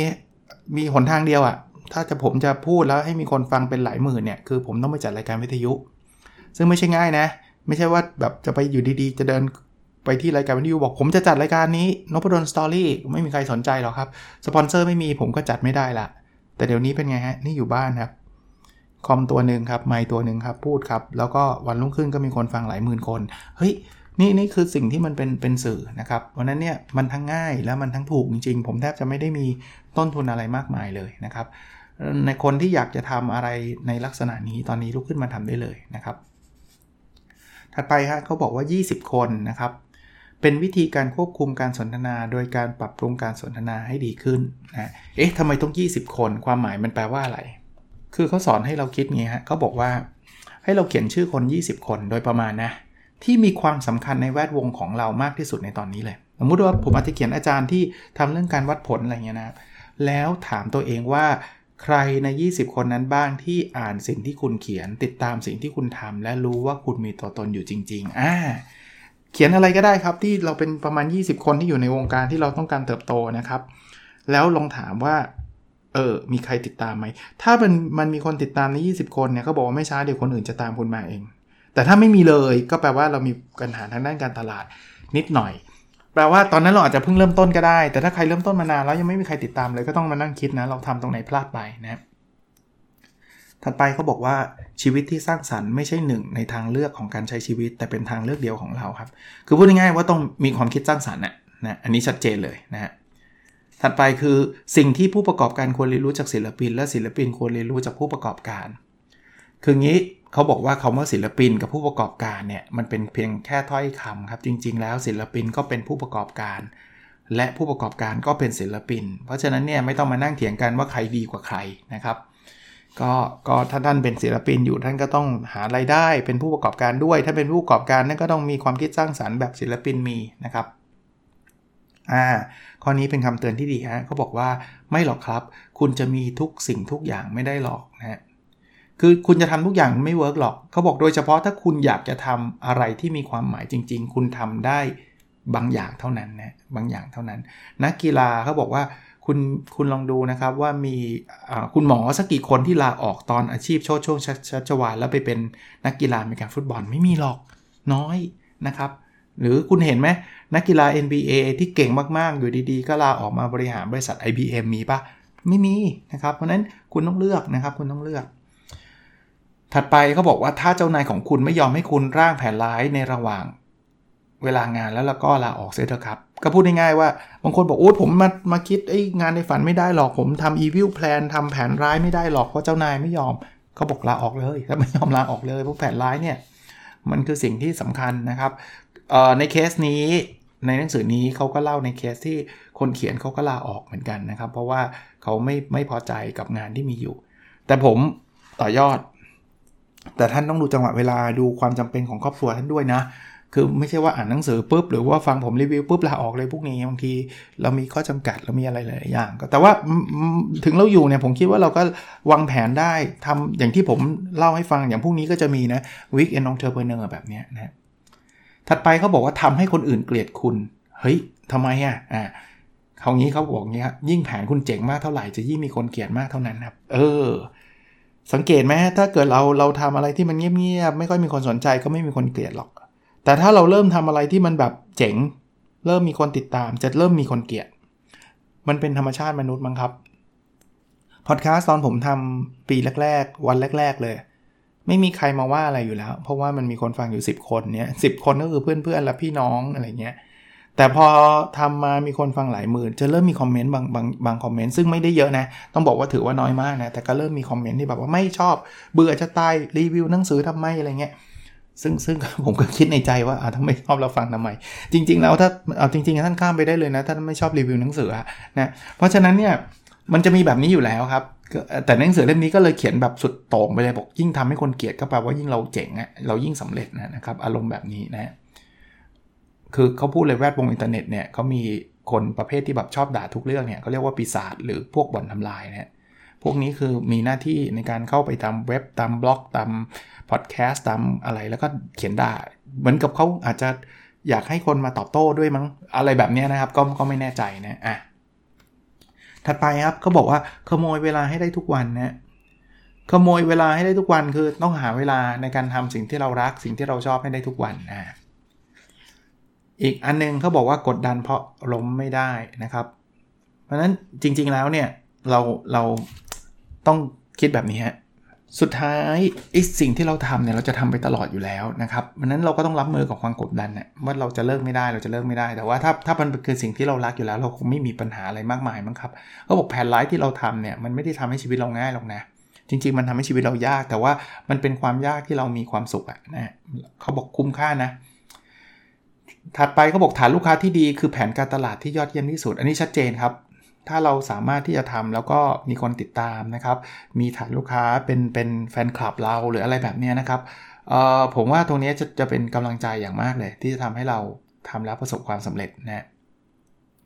มีหนทางเดียวอะ่ะ ถ้าจะผมจะพูดแล้วให้มีคนฟังเป็นหลายหมื่นเนี่ย คือผมต้องไปจัดรายการวิทยุ ซึ่งไม่ใช่ง่ายนะ ไม่ใช่ว่าแบบจะไปอยู่ดีๆ จะเดินไปที่รายการวิทยุบอกผมจะจัดรายการนี้นพดลสตอรี่ไม่มีใครสนใจหรอกครับ สปอนเซอร์ไม่มีผมก็จัดไม่ได้ละแต่เดี๋ยวนี้เป็นไงฮะ นี่อยู่บ้านครับ คอมตัวหนึ่งครับ ไมค์ตัวหนึ่งครับ พูดครับ แล้วก็วันรุ่งขึ้นก็มีคนฟังหลายหมื่นคน เฮ้ย นี่นี่คือสิ่งที่มันเป็นเป็นสื่อนะครับ วันนั้นเนี่ยมันทั้งง่ายแล้วมันทั้งถูกจริงๆ ผมแทบจะไม่ได้มี ต้นทุนอะไรมากมายเลยนะครับ ในคนที่อยากจะทำอะไรในลักษณะนี้ตอนนี้ลุกขึ้นมาทำได้เลยนะครับ ถัดไปฮะเขาบอกว่า 20 คนนะครับ เป็นวิธีการควบคุมการสนทนา โดยการปรับปรุงการสนทนาให้ดีขึ้นนะเอ๊ะทำไมต้อง 20 คน ความหมายมันแปลว่าอะไร คือเขาสอนให้เราคิดไงฮะเขาบอกว่าให้เราเขียนชื่อคน 20 คนโดยประมาณนะที่มีความสำคัญในแวดวงของเรามากที่สุดในตอนนี้เลย สมมติว่าผมอาจจะเขียนอาจารย์ที่ทำเรื่องการวัดผลอะไรเงี้ยนะครับ แล้วถามตัวเองว่า ใครใน 20 คนนั้นบ้างที่อ่านสิ่งที่คุณเขียน ติดตามสิ่งที่คุณทำและรู้ว่าคุณมีตัวตนอยู่จริง ๆ อ่าเขียนอะไรก็ได้ครับที่เราเป็นประมาณ 20 คนที่อยู่ในวงการที่เราต้องการเติบโตนะครับ แล้วลองถามว่า เออ มีใครติดตามไหม ถ้ามันมันมีคนติดตามใน 20 คนเนี่ยเขาบอกว่าไม่ช้าเดี๋ยวคนอื่นจะตามคุณมาเอง แต่ถ้าไม่มีเลยก็แปลว่าเรามีปัญหาทางด้านการตลาดนิดหน่อย แปลว่าตอนนั้นเราอาจจะเพิ่งเริ่มต้นก็ได้ แต่ถ้าใครเริ่มต้นมานานแล้วยังไม่มีใครติดตามเลยก็ต้องมานั่งคิดนะ เราทำตรงไหนพลาดไปนะถัดไปเขาบอกว่าชีวิตที่สร้างสรรค์ไม่ใช่หนึ่งในทางเลือกของการใช้ชีวิต แต่เป็นทางเลือกเดียวของเราครับ คือพูดง่ายๆว่าต้องมีความคิดสร้างสรรค์นะนะอันนี้ชัดเจนเลยนะฮะถัดไปคือสิ่งที่ผู้ประกอบการควรเรียนรู้จากศิลปิน และศิลปินควรเรียนรู้จากผู้ประกอบการ คืองี้ เขาบอกว่าคาว่าศิลปินกับผู้ประกอบการเนี่ยมันเป็นเพียงแค่ถ้อยคำครับ จริง ๆ แล้วศิลปินก็เป็นผู้ประกอบการ และผู้ประกอบการก็เป็นศิลปิน เพราะฉะนั้นเนี่ยไม่ต้องมานั่งเถียงกันว่าใครดีกว่าใครนะครับก็ก็ถ้าท่านเป็นศิลปินอยู่ท่านก็ต้องหาไรายได้เป็นผู้ประกอบการด้วย ถ้าเป็นผู้ประกอบการนั่นก็ต้องมีความคิดสร้างสารรค์แบบศิลปินมีนะครับอ่าข้อนี้เป็นคำเตือนที่ดีฮะเขาบอกว่าไม่หรอกครับ คุณจะมีทุกสิ่งทุกอย่างไม่ได้หรอกนะฮะ คือคุณจะทำทุกอย่างไม่เวิร์กหรอก เขาบอกโดยเฉพาะถ้าคุณอยากจะทำอะไรที่มีความหมายจริง ๆ คุณทำได้บางอย่างเท่านั้นนะบางอย่างเท่านั้น นักกีฬาเขาบอกว่าคุณคุณลองดูนะครับว่ามีคุณหมอสักกี่คนที่ลาออกตอนอาชีพโชดช่วงชัชวานแล้วไปเป็นนักกีฬาในการฟุตบอลไม่มีหรอกน้อยนะครับ หรือคุณเห็นไหมนักกีฬา NBA ที่เก่งมาก ๆ อยู่ดีๆ ก็ลาออกมาบริหารบริษัท IBM มีปะไม่มีนะครับ เพราะนั้นคุณต้องเลือกนะครับคุณต้องเลือก ถัดไปเขาบอกว่าถ้าเจ้านายของคุณไม่ยอมให้คุณร่างแผนร้ายในระหว่าง เวลางานแล้วแล้วก็ลาออกเสียเถอะครับ ก็พูดง่ายๆว่าบางคนบอกโอ้ผมมามาคิดไอ้งานในฝันไม่ได้หรอกผมทำ evil plan ทำแผนร้ายไม่ได้หรอกเพราะเจ้านายไม่ยอมเขาบอกลาออกเลยถ้าไม่ยอมลาออกเลยพวกแผนร้ายเนี่ยมันคือสิ่งที่สำคัญนะครับในเคสนี้ในหนังสือนี้เขาก็เล่าในเคสที่คนเขียนเขาก็ลาออกเหมือนกันนะครับ เพราะว่าเขาไม่ไม่พอใจกับงานที่มีอยู่ แต่ผมต่อยอด แต่ท่านต้องดูจังหวะเวลาดูความจำเป็นของครอบครัวท่านด้วยนะ คือไม่ใช่ว่าอ่านหนังสือปุ๊บหรือว่าฟังผมรีวิวปุ๊บลาออกเลยพวกนี้บางทีเรามีข้อจำกัดเรามีอะไรหลายอย่างก็แต่ว่าถึงเราอยู่เนี่ยผมคิดว่าเราก็วางแผนได้ทำอย่างที่ผมเล่าให้ฟังอย่างพวกนี้ก็จะมีนะ week end entrepreneur แบบนี้นะถัดไปเขาบอกว่าทำให้คนอื่นเกลียดคุณ เฮ้ยทำไมอะอ่าเขางี้เขาบอกงี้ครับยิ่งแผนคุณเจ๋งมากเท่าไหร่จะยิ่งมีคนเกลียดมากเท่านั้นครับ เออ สังเกตไหมถ้าเกิดเราเราทำอะไรที่มันเงียบๆไม่ค่อยมีคนสนใจก็ไม่มีคนเกลียดหรอก แต่ถ้าเราเริ่มทำอะไรที่มันแบบเจ๋ง เริ่มมีคนติดตาม จะเริ่มมีคนเกลียด มันเป็นธรรมชาติมนุษย์มั้งครับพอดแคสต์ตอนผมทำปีแรก ๆ วันแรก ๆ เลย ไม่มีใครมาว่าอะไรอยู่แล้ว เพราะว่ามันมีคนฟังอยู่ 10 คนเนี้ยสิบคนก็คือเพื่อนๆและพี่น้องอะไรเงี้ย แต่พอทำมามีคนฟังหลายหมื่น จะเริ่มมีคอมเมนต์บางบางบางคอมเมนต์ซึ่งไม่ได้เยอะนะ ต้องบอกว่าถือว่าน้อยมากนะ แต่ก็เริ่มมีคอมเมนต์ที่แบบว่าไม่ชอบเบื่อจะตายรีวิวหนังสือทำไมอะไรเงี้ยซึ่งซึ่งผมก็คิดในใจว่าถ้าไม่ชอบเราฟังทำไม จริง ๆ แล้วถ้าเอาจริงๆท่านข้ามไปได้เลยนะ ถ้าไม่ชอบรีวิวหนังสือนะเพราะฉะนั้นเนี่ยมันจะมีแบบนี้อยู่แล้วครับแต่หนังสือเล่มนี้ก็เลยเขียนแบบสุดโต่งไปเลยบอกยิ่งทำให้คนเกลียดก็แปลว่ายิ่งเราเจ๋งอะเรายิ่งสำเร็จนะครับอารมณ์แบบนี้นะ คือเขาพูดเลยแวดวงอินเทอร์เน็ตเนี่ยเขามีคนประเภทที่แบบชอบด่าทุกเรื่องเนี่ยเขาเรียกว่าปีศาจหรือพวกบ่อนทำลายเนี่ยพวกนี้คือมีหน้าที่ในการเข้าไปตามเว็บตามบล็อกตามพอดแคสต์ตามอะไรแล้วก็เขียนด่า เหมือนกับเขาอาจจะอยากให้คนมาตอบโต้ด้วยมั้งอะไรแบบนี้นะครับ ก็ก็ไม่แน่ใจนะอะถัดไปครับเขาบอกว่าขโมยเวลาให้ได้ทุกวันนะขโมยเวลาให้ได้ทุกวันคือต้องหาเวลาในการทำสิ่งที่เรารักสิ่งที่เราชอบให้ได้ทุกวันอะ อีกอันนึงเขาบอกว่ากดดันเพราะล้มไม่ได้นะครับ เพราะฉะนั้นจริงๆแล้วเนี่ยเราเราต้องคิดแบบนี้ฮะสุดท้ายไอ้สิ่งที่เราทำเนี่ยเราจะทำไปตลอดอยู่แล้วนะครับเพราะนั้นเราก็ต้องรับมือกับความกดดันเนี่ยว่าเราจะเลิกไม่ได้เราจะเลิกไม่ได้ แต่ว่าถ้าถ้ามันคือสิ่งที่เรารักอยู่แล้ว เราคงไม่มีปัญหาอะไรมากมายมั้งครับเขาบอกแผนร้ายที่เราทำเนี่ยมันไม่ได้ทำให้ชีวิตเราง่ายหรอกนะจริง ๆ มันทำให้ชีวิตเรายาก แต่ว่ามันเป็นความยากที่เรามีความสุขอะนะเขาบอกคุ้มค่านะ ถัดไปเขาบอกฐานลูกค้าที่ดีคือแผนการตลาดที่ยอดเยี่ยมที่สุด อันนี้ชัดเจนครับ ถ้าเราสามารถที่จะทำแล้วก็มีคนติดตามนะครับ มีฐานลูกค้าเป็นเป็นแฟนคลับเราหรืออะไรแบบนี้นะครับผมว่าตรงนี้จะจะเป็นกำลังใจอย่างมากเลย ที่จะทำให้เราทำแล้วประสบความสำเร็จนะ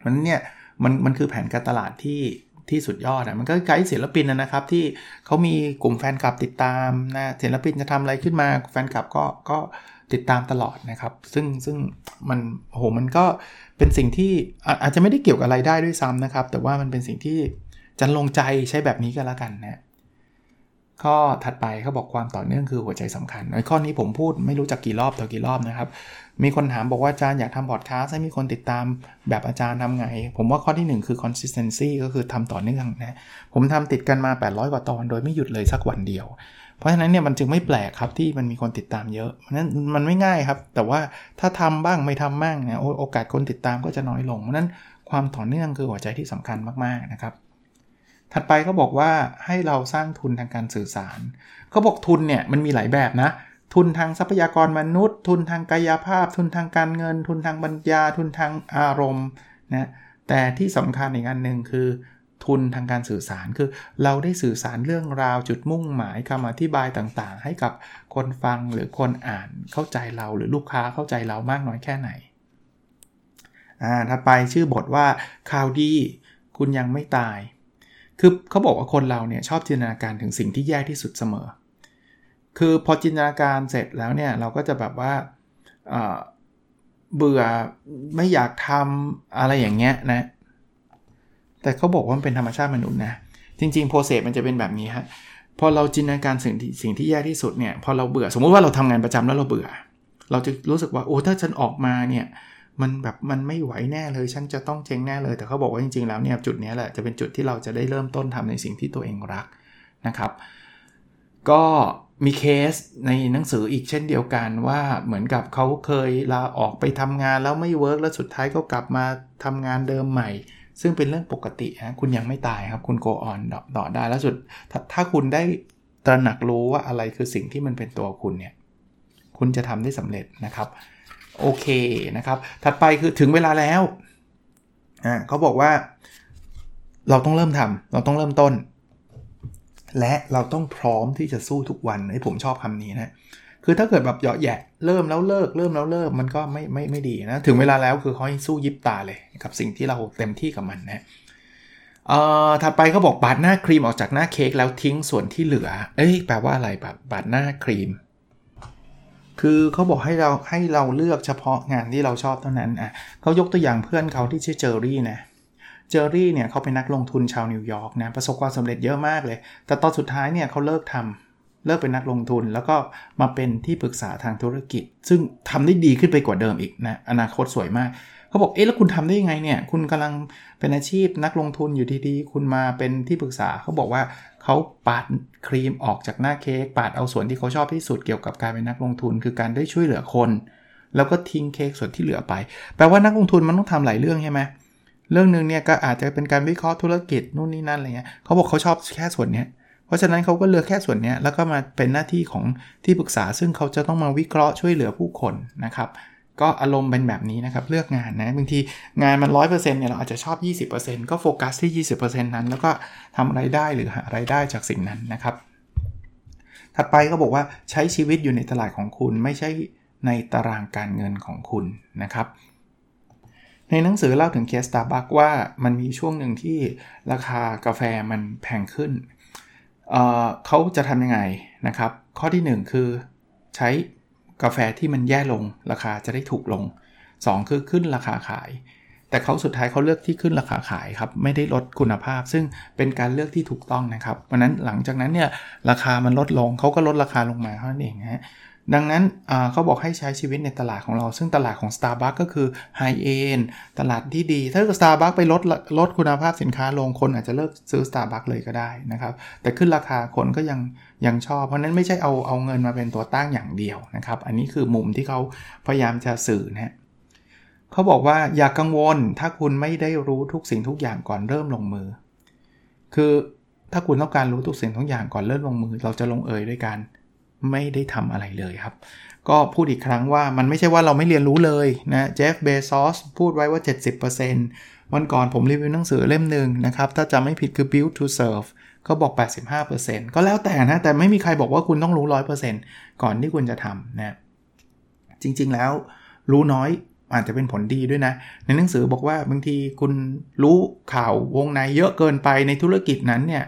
มันเนี่ยมันมันคือแผนการตลาดที่ที่สุดยอดอะมันก็ไกด์ศิลปินนะครับ ที่เขามีกลุ่มแฟนคลับติดตามนะศิลปินจะทำอะไรขึ้นมาแฟนคลับก็ก็ ติดตามตลอดนะครับ ซึ่งซึ่งมันโหมันก็เป็นสิ่งที่อาจจะไม่ได้เกี่ยวกับรายได้ด้วยซ้ำนะครับ แต่ว่ามันเป็นสิ่งที่จันลงใจใช้แบบนี้ก็แล้วกันนะข้อถัดไปเขาบอกความต่อเนื่องคือหัวใจสำคัญข้อนี้ผมพูดไม่รู้จักกี่รอบต่อกี่รอบนะครับ มีคนถามบอกว่าอาจารย์อยากทำพอดแคสต์ให้มีคนติดตามแบบอาจารย์ทำไง ผมว่าข้อที่ 1 คือ consistency ก็คือทำต่อเนื่องนะ ผมทำติดกันมา 800 กว่าตอน โดยไม่หยุดเลยสักวันเดียว เพราะฉะนั้นเนี่ยมันจึงไม่แปลกครับที่มันมีคนติดตามเยอะเพราะนั้นมันไม่ง่ายครับ แต่ว่าถ้าทำบ้างไม่ทำบ้างเนี่ยโอกาสคนติดตามก็จะน้อยลงเพราะนั้นความต่อเนื่องคือหัวใจที่สำคัญมากๆนะครับ ถัดไปก็บอกว่าให้เราสร้างทุนทางการสื่อสารเขาบอกทุนเนี่ยมันมีหลายแบบนะทุนทางทรัพยากรมนุษย์ ทุนทางกายภาพ ทุนทางการเงิน ทุนทางบัญญา ทุนทางอารมณ์นะแต่ที่สำคัญอีกอันหนึ่งคือ ทุนทางการสื่อสารคือ เราได้สื่อสารเรื่องราวจุดมุ่งหมายคำอธิบายต่างๆ ให้กับคนฟังหรือคนอ่านเข้าใจเราหรือลูกค้าเข้าใจเรามากน้อยแค่ไหนอ่าถ้าไปชื่อบทว่าข่าวดีคุณยังไม่ตาย คือเขาบอกว่าคนเราเนี่ยชอบจินตนาการถึงสิ่งที่แย่ที่สุดเสมอ คือพอจินตนาการเสร็จแล้วเนี่ยเราก็จะแบบว่าเบื่อไม่อยากทำอะไรอย่างเงี้ยนะ แต่เขาบอกว่ามันเป็นธรรมชาติมนุษย์นะ จริงๆโปรเซสมันจะเป็นแบบนี้ฮะพอเราจินตนาการสิ่งที่สิ่งที่แย่ที่สุดเนี่ยพอเราเบื่อสมมุติว่าเราทำงานประจำแล้วเราเบื่อ เราจะรู้สึกว่าโอ้ถ้าฉันออกมาเนี่ยมันแบบมันไม่ไหวแน่เลยฉันจะต้องเจ๊งแน่เลย แต่เขาบอกว่าจริงๆแล้วเนี่ยจุดนี้แหละจะเป็นจุดที่เราจะได้เริ่มต้นทำในสิ่งที่ตัวเองรักนะครับ ก็มีเคสในหนังสืออีกเช่นเดียวกันว่าเหมือนกับเขาเคยลาออกไปทำงานแล้วไม่ work แล้วสุดท้ายก็กลับมาทำงานเดิมใหม่ ซึ่งเป็นเรื่องปกติฮะคุณยังไม่ตายครับ คุณ go on ต่อได้แล้วสุดถ้าคุณได้ตระหนักรู้ว่าอะไรคือสิ่งที่มันเป็นตัวคุณเนี่ย คุณจะทำได้สำเร็จนะครับ โอเคนะครับ ถัดไปคือถึงเวลาแล้วอ่าเขาบอกว่า เราต้องเริ่มทำเราต้องเริ่มต้น และเราต้องพร้อมที่จะสู้ทุกวันไอ้ผมชอบคำนี้นะ คือถ้าเกิดแบบเหยาะแยะเริ่มแล้วเลิกเริ่มแล้วเลิกมันก็ไม่ไม่ไม่ดีนะถึงเวลาแล้วคือเขาให้สู้ยิบตาเลยกับสิ่งที่เราเต็มที่กับมันนะเอ่อถัดไปเขาบอกปาดหน้าครีมออกจากหน้าเค้กแล้วทิ้งส่วนที่เหลือ เอ้ยแปลว่าอะไรแบบปาดหน้าครีม คือเขาบอกให้เราให้เราเลือกเฉพาะงานที่เราชอบเท่านั้นอะเขายกตัวอย่างเพื่อนเขาที่ชื่อเจอรี่นะเจอรี่เนี่ยเขาเป็นนักลงทุนชาวนิวยอร์กนะประสบความสำเร็จเยอะมากเลย แต่ตอนสุดท้ายเนี่ยเขาเลิกทำ เลิกเป็นนักลงทุน แล้วก็มาเป็นที่ปรึกษาทางธุรกิจ ซึ่งทำได้ดีขึ้นไปกว่าเดิมอีกนะอนาคตสวยมากเขาบอกเอ๊ะแล้วคุณทำได้ยังไงเนี่ย คุณกำลังเป็นอาชีพนักลงทุนอยู่ดีๆ คุณมาเป็นที่ปรึกษาเขาบอกว่าเขาปาดครีมออกจากหน้าเค้กปาดเอาส่วนที่เขาชอบที่สุดเกี่ยวกับการเป็นนักลงทุน คือการได้ช่วยเหลือคน แล้วก็ทิ้งเค้กส่วนที่เหลือไป แปลว่านักลงทุนมันต้องทำหลายเรื่องใช่ไหมเรื่องหนึ่งเนี่ยก็อาจจะเป็นการวิเคราะห์ธุรกิจนู่นนี่นั่นอะไรเงี้ยเขาบอกเขาชอบแค่ส่วนเนี้ย เพราะฉะนั้นเขาก็เลือกแค่ส่วนนี้แล้วก็มาเป็นหน้าที่ของที่ปรึกษา ซึ่งเขาจะต้องมาวิเคราะห์ช่วยเหลือผู้คนนะครับก็อารมณ์เป็นแบบนี้นะครับ เลือกงานนะบางทีงานมัน 100%เนี่ยเราอาจจะชอบ 20%ก็โฟกัสที่ 20%นั้น แล้วก็ทำไรายได้หรือหาไรายได้จากสิ่งนั้นนะครับ ถัดไปก็บอกว่าใช้ชีวิตอยู่ในตลาดของคุณไม่ใช่ในตารางการเงินของคุณนะครับ ในหนังสือเล่าถึงเคสตาร์บัคว่ามันมีช่วงหนึ่งที่ราคากาแฟมันแพงขึ้น เขาจะทำยังไงนะครับ ข้อที่ 1 คือใช้กาแฟที่มันแย่ลงราคาจะได้ถูกลง 2 คือขึ้นราคาขาย แต่เขาสุดท้ายเขาเลือกที่ขึ้นราคาขายครับไม่ได้ลดคุณภาพ ซึ่งเป็นการเลือกที่ถูกต้องนะครับเพราะนั้นหลังจากนั้นเนี่ยราคามันลดลงเขาก็ลดราคาลงมาเท่านั้นเองฮะ ดังนั้นเขาบอกให้ใช้ชีวิตในตลาดของเรา ซึ่งตลาดของ Starbucks ก็คือไฮเอ็นตลาดที่ดี ถ้า Starbucks ไปลดลดคุณภาพสินค้าลงคนอาจจะเลิกซื้อ Starbucks เลยก็ได้นะครับ แต่ขึ้นราคาคนก็ยังยังชอบ เพราะนั้นไม่ใช่เอาเอาเงินมาเป็นตัวตั้งอย่างเดียวนะครับ อันนี้คือมุมที่เขาพยายามจะสื่อนะเขาบอกว่าอย่ากกังวลถ้าคุณไม่ได้รู้ทุกสิ่งทุกอย่างก่อนเริ่มลงมือ คือถ้าคุณต้องการรู้ทุกสิ่งทุกอย่างก่อนเริ่มลงมือ เราจะลงเอยด้วยกัน ไม่ได้ทำอะไรเลยครับ ก็พูดอีกครั้งว่ามันไม่ใช่ว่าเราไม่เรียนรู้เลยนะเจฟเบซอสพูดไว้ว่า 70%วันก่อนผมรีวิวหนังสือเล่มหนึ่งนะครับ ถ้าจำไม่ผิดคือ build to serve ก็บอก 85%ก็แล้วแต่นะ แต่ไม่มีใครบอกว่าคุณต้องรู้ 100%ก่อนที่คุณจะทำนะจริงๆแล้วรู้น้อยอาจจะเป็นผลดีด้วยนะ ในหนังสือบอกว่าบางทีคุณรู้ข่าววงในเยอะเกินไปในธุรกิจนั้นเนี่ย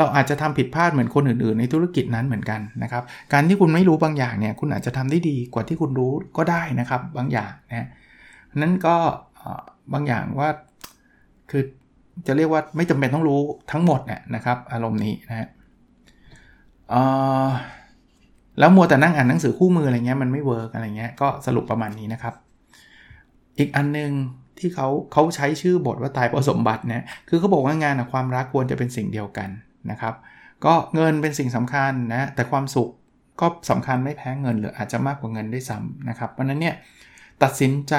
เราอาจจะทำผิดพลาดเหมือนคนอื่นๆ ในธุรกิจนั้นเหมือนกันนะครับ การที่คุณไม่รู้บางอย่างเนี่ยคุณอาจจะทำได้ดีกว่าที่คุณรู้ก็ได้นะครับบางอย่างนะนั้นก็บางอย่างว่าคือจะเรียกว่าไม่จำเป็นต้องรู้ทั้งหมดเนี่ยนะครับ อารมณ์นี้นะแล้วมัวแต่นั่งอ่านหนังสือคู่มืออะไรเงี้ยมันไม่ work อะไรเงี้ยก็สรุปประมาณนี้นะครับ อีกอันนึงที่เขาเขาใช้ชื่อบทว่าตายเพราะสมบัติเนี่ยคือเขาบอกว่างานกับความรักควรจะเป็นสิ่งเดียวกัน นะครับ ก็เงินเป็นสิ่งสำคัญนะ แต่ความสุขก็สำคัญไม่แพ้เงินหรืออาจจะมากกว่าเงินได้ซ้ำนะครับ เพราะนั้นเนี่ยตัดสินใจ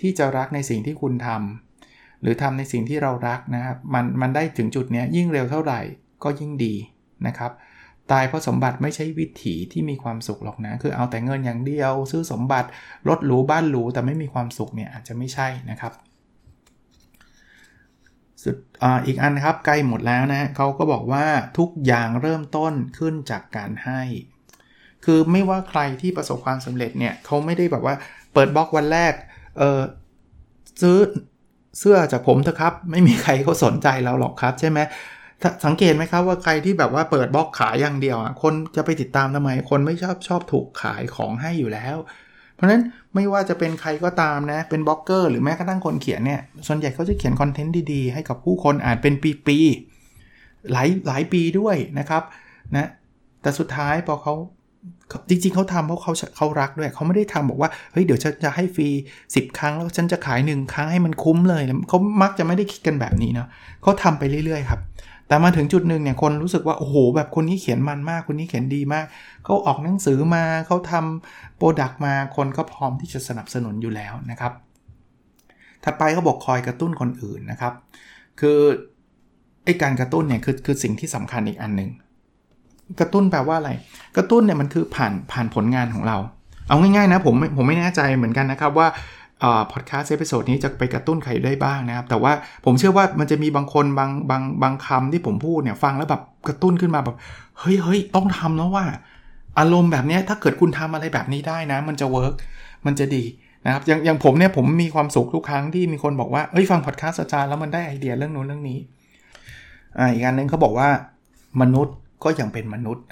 ที่จะรักในสิ่งที่คุณทำหรือทำในสิ่งที่เรารักนะครับมันมันได้ถึงจุดนี้ยิ่งเร็วเท่าไหร่ก็ยิ่งดีนะครับตายเพราะสมบัติไม่ใช่วิถีที่มีความสุขหรอกนะ คือเอาแต่เงินอย่างเดียว ซื้อสมบัติรถหรูบ้านหรูแต่ไม่มีความสุขเนี่ยอาจจะไม่ใช่นะครับ สุดออีกอันครับใกล้หมดแล้วนะเขาก็บอกว่าทุกอย่างเริ่มต้นขึ้นจากการให้ คือไม่ว่าใครที่ประสบความสำเร็จเนี่ยเขาไม่ได้แบบว่าเปิดบล็อกวันแรกเออซื้อเสื้อจากผมเถอะครับ ไม่มีใครเขาสนใจเราหรอกครับใช่ไหมสังเกตไหมครับว่าใครที่แบบว่าเปิดบล็อกขายอย่างเดียวอะคนจะไปติดตามทำไมคนไม่ชอบชอบถูกขายของให้อยู่แล้ว ราะราะฉะนั้นไม่ว่าจะเป็นใครก็ตามนะ เป็นบล็อกเกอร์หรือแม้กระทั่งคนเขียนเนี่ย ส่วนใหญ่เขาจะเขียนคอนเทนต์ดีๆ ให้กับผู้คนอ่านเป็นปีๆ หลายหลายปีด้วยนะครับนะ แต่สุดท้ายพอเขาจริงๆเขาทำเพราะเขาเขารักด้วย เขาไม่ได้ทำบอกว่า เฮ้ย เดี๋ยวฉันจะให้ฟรี 10 ครั้ง แล้วฉันจะขาย 1 ครั้งให้มันคุ้มเลย เขามักจะไม่ได้คิดกันแบบนี้เนาะเขาทำไปเรื่อยๆครับ แต่มาถึงจุดหนึ่งเนี่ยคนรู้สึกว่า โอ้โห แบบคนนี้เขียนมันมาก คนนี้เขียนดีมาก เขาออกหนังสือมาเขาทำ product มาคนก็พร้อมที่จะสนับสนุนอยู่แล้วนะครับ ถัดไปเขาบอกคอยกระตุ้นคนอื่นนะครับ คือไอ้การกระตุ้นเนี่ยคือคือสิ่งที่สำคัญอีกอันหนึ่งกระตุ้นแปลว่าอะไร กระตุ้นเนี่ยมันคือผ่านผ่านผลงานของเรา เอาง่ายๆนะผมผมไม่แน่ใจเหมือนกันนะครับว่า พอดแคสต์ episode นี้จะไปกระตุ้นใครได้บ้างนะครับ แต่ว่าผมเชื่อว่ามันจะมีบางคนบางบางบางคำที่ผมพูดเนี่ยฟังแล้วแบบกระตุ้นขึ้นมาแบบเฮ้ยเฮ้ยต้องทำแล้วว่า อารมณ์แบบนี้ถ้าเกิดคุณทำอะไรแบบนี้ได้นะ มันจะเวิร์กมันจะดีนะครับอย่างอย่างผมเนี่ยผมมีความสุขทุกครั้งที่มีคนบอกว่าเอ้ยฟังพอดแคสต์อาจารย์แล้วมันได้ไอเดียเรื่องโน้นเรื่องนี้อ่าอีกอันนึงเขาบอกว่ามนุษย์ก็ยังเป็นมนุษย์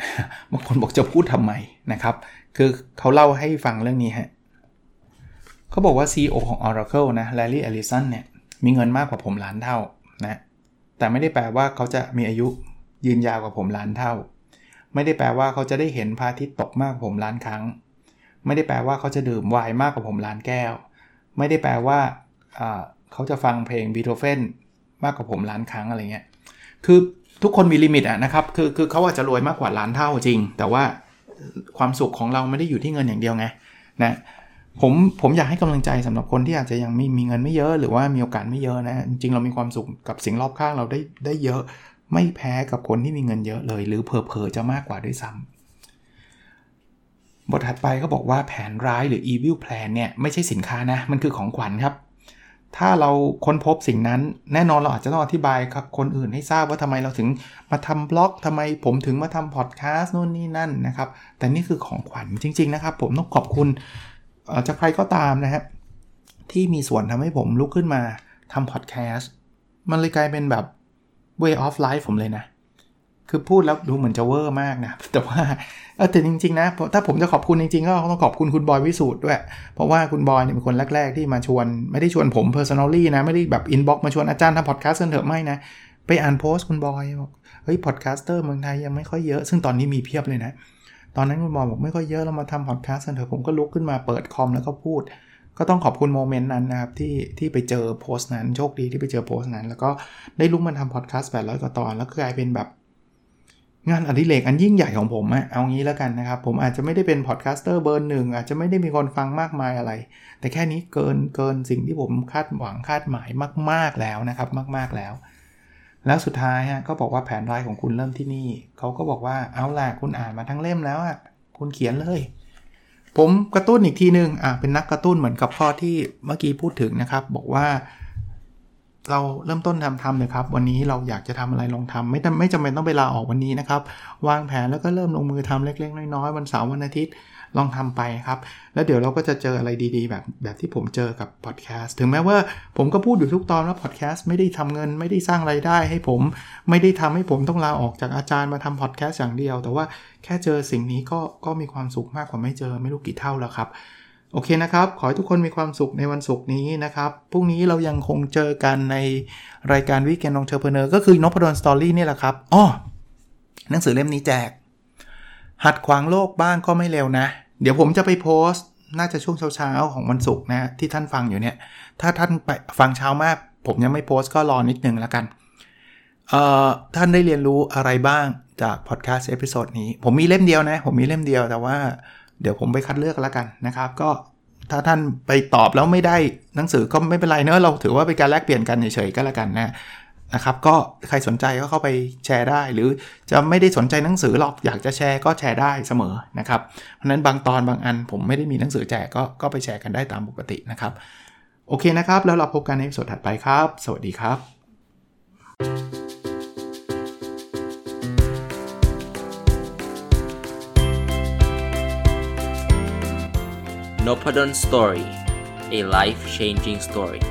บางคนบอกจะพูดทำไมนะครับ คือเขาเล่าให้ฟังเรื่องนี้ฮะ เขาบอกว่า CEO ของ Oracle นะ Larry Ellison เนี่ย มีเงินมากกว่าผมล้านเท่านะ แต่ไม่ได้แปลว่าเขาจะมีอายุยืนยาวกว่าผมล้านเท่า ไม่ได้แปลว่าเขาจะได้เห็นพระอาทิตย์ตกมากกว่าผมล้านครั้ง ไม่ได้แปลว่าเขาจะดื่มไวน์มากกว่าผมล้านแก้ว ไม่ได้แปลว่าเขาจะฟังเพลงบีโธเฟนมากกว่าผมล้านครั้งอะไรเงี้ย คือทุกคนมีลิมิตอะนะครับ คือคือเขาอาจจะรวยมากกว่าล้านเท่าจริง แต่ว่าความสุขของเราไม่ได้อยู่ที่เงินอย่างเดียวไงนะ ผมผมอยากให้กำลังใจสำหรับคนที่อาจจะยังไม่มีเงินไม่เยอะ หรือว่ามีโอกาสไม่เยอะนะ จริงเรามีความสุขกับสิ่งรอบข้างเราได้ได้เยอะ ไม่แพ้กับคนที่มีเงินเยอะเลย หรือเพอๆจะมากกว่าด้วยซ้ำบทถัดไปก็บอกว่าแผนร้ายหรือ evil plan เนี่ยไม่ใช่สินค้านะ มันคือของขวัญครับ ถ้าเราค้นพบสิ่งนั้นแน่นอนเราอาจจะต้องอธิบายครับคนอื่นให้ทราบว่าทำไมเราถึงมาทำบล็อกทำไมผมถึงมาทำพอดแคสต์นู่นนี่นั่นนะครับ แต่นี่คือของขวัญจริง ๆนะครับ ผมต้องขอบคุณ จากใครก็ตามนะครับที่มีส่วนทำให้ผมลุกขึ้นมาทำพอดแคสต์มันเลยกลายเป็นแบบ way of life ผมเลยนะ คือพูดแล้วดูเหมือนจะเวอร์มากนะ แต่ว่าเออแต่จริง ๆ นะ ถ้าผมจะขอบคุณจริง ๆ ก็ต้องขอบคุณคุณบอยวิสูตรด้วย เพราะว่าคุณบอยเนี่ยเป็นคนแรก ๆ ที่มาชวน ไม่ได้ชวนผม personally นะ ไม่ได้แบบ inbox มาชวนอาจารย์ทำพอดแคสต์เถอะไม่นะ ไปอ่านโพสต์คุณบอยบอกเฮ้ย podcaster เมืองไทยยังไม่ค่อยเยอะ ซึ่งตอนนี้มีเพียบเลยนะ ตอนนั้นคุณบอกบอกไม่ค่อยเยอะเรามาทำพอดแคสต์เถอะผมก็ลุกขึ้นมาเปิดคอมแล้วก็พูด ก็ต้องขอบคุณ moment นั้นนะครับที่ที่ไปเจอโพสต์นั้นโชคดีที่ไปเจอโพสต์นั้น แล้วก็ได้ลุกมาทำพอดแคสต์แปดร้อยกว่าตอนแล้วกลายเป็นแบบงานอดิเรกอันยิ่งใหญ่ของผมอะเอางี้แล้วกันนะครับ ผมอาจจะไม่ได้เป็น podcaster เบอร์หนึ่งอาจจะไม่ได้มีคนฟังมากมายอะไร แต่แค่นี้เกินเกินสิ่งที่ผมคาดหวังคาดหมายมาก ๆแล้วนะครับ มาก ๆแล้ว แล้วสุดท้ายฮะก็บอกว่าแผนรายของคุณเริ่มที่นี่ เขาก็บอกว่าเอาล่ะคุณอ่านมาทั้งเล่มแล้วอะคุณเขียนเลย ผมกระตุ้นอีกทีนึงอะเป็นนักกระตุ้นเหมือนกับข้อที่เมื่อกี้พูดถึงนะครับ บอกว่า เราเริ่มต้นทำทำเลยครับ วันนี้เราอยากจะทำอะไรลองทำไม่ไม่จำเป็นต้องไปลาออกวันนี้นะครับ วางแผนแล้วก็เริ่มลงมือทำเล็ก ๆ น้อยๆวันเสาร์วันอาทิตย์ ลองทำไปครับ แล้วเดี๋ยวเราก็จะเจออะไรดีๆ แบบแบบที่ผมเจอกับพอดแคสต์ถึงแม้ว่าผมก็พูดอยู่ทุกตอนว่าพอดแคสต์ไม่ได้ทำเงินไม่ได้สร้างไรายได้ให้ผมไม่ได้ทำให้ผมต้องลาออกจากอาจารย์มาทำพอดแคสต์อย่างเดียว แต่ว่าแค่เจอสิ่งนี้ก็ก็มีความสุขมากกว่าไม่เจอไม่รู้กี่เท่าแล้วครับโอเคนะครับ ขอให้ทุกคนมีความสุขในวันศุกร์นี้นะครับ พรุ่งนี้เรายังคงเจอกันในรายการ weekend entrepreneur ก็คือนพดลสตอรี่นี่แหละครับอ๋อหนังสือเล่มนี้แจก หัดขวางโลกบ้างก็ไม่เร็วนะ เดี๋ยวผมจะไปโพสต์น่าจะช่วงเช้าๆของวันศุกร์นะที่ท่านฟังอยู่เนี่ย ถ้าท่านไปฟังเช้ามาก ผมยังไม่โพสต์ก็รอนิดนึงแล้วกันเอ่อท่านได้เรียนรู้อะไรบ้างจากพอดแคสต์ episode นี้ ผมมีเล่มเดียวนะ ผมมีเล่มเดียวแต่ว่าเดี๋ยวผมไปคัดเลือกแล้วกันนะครับ ก็ถ้าท่านไปตอบแล้วไม่ได้หนังสือก็ไม่เป็นไรเนอะเราถือว่าเป็นการแลกเปลี่ยนกันเฉยๆก็แล้วกันนะ นะครับก็ใครสนใจก็เข้าไปแชร์ได้ หรือจะไม่ได้สนใจหนังสือหรอกอยากจะแชร์ก็แชร์ได้เสมอนะครับ เพราะนั้นบางตอนบางอันผมไม่ได้มีหนังสือแจกก็ก็ไปแชร์กันได้ตามปกตินะครับ โอเคนะครับ แล้วเราพบกันในสดถัดไปครับ สวัสดีครับ n o p a d o n Story a life changing story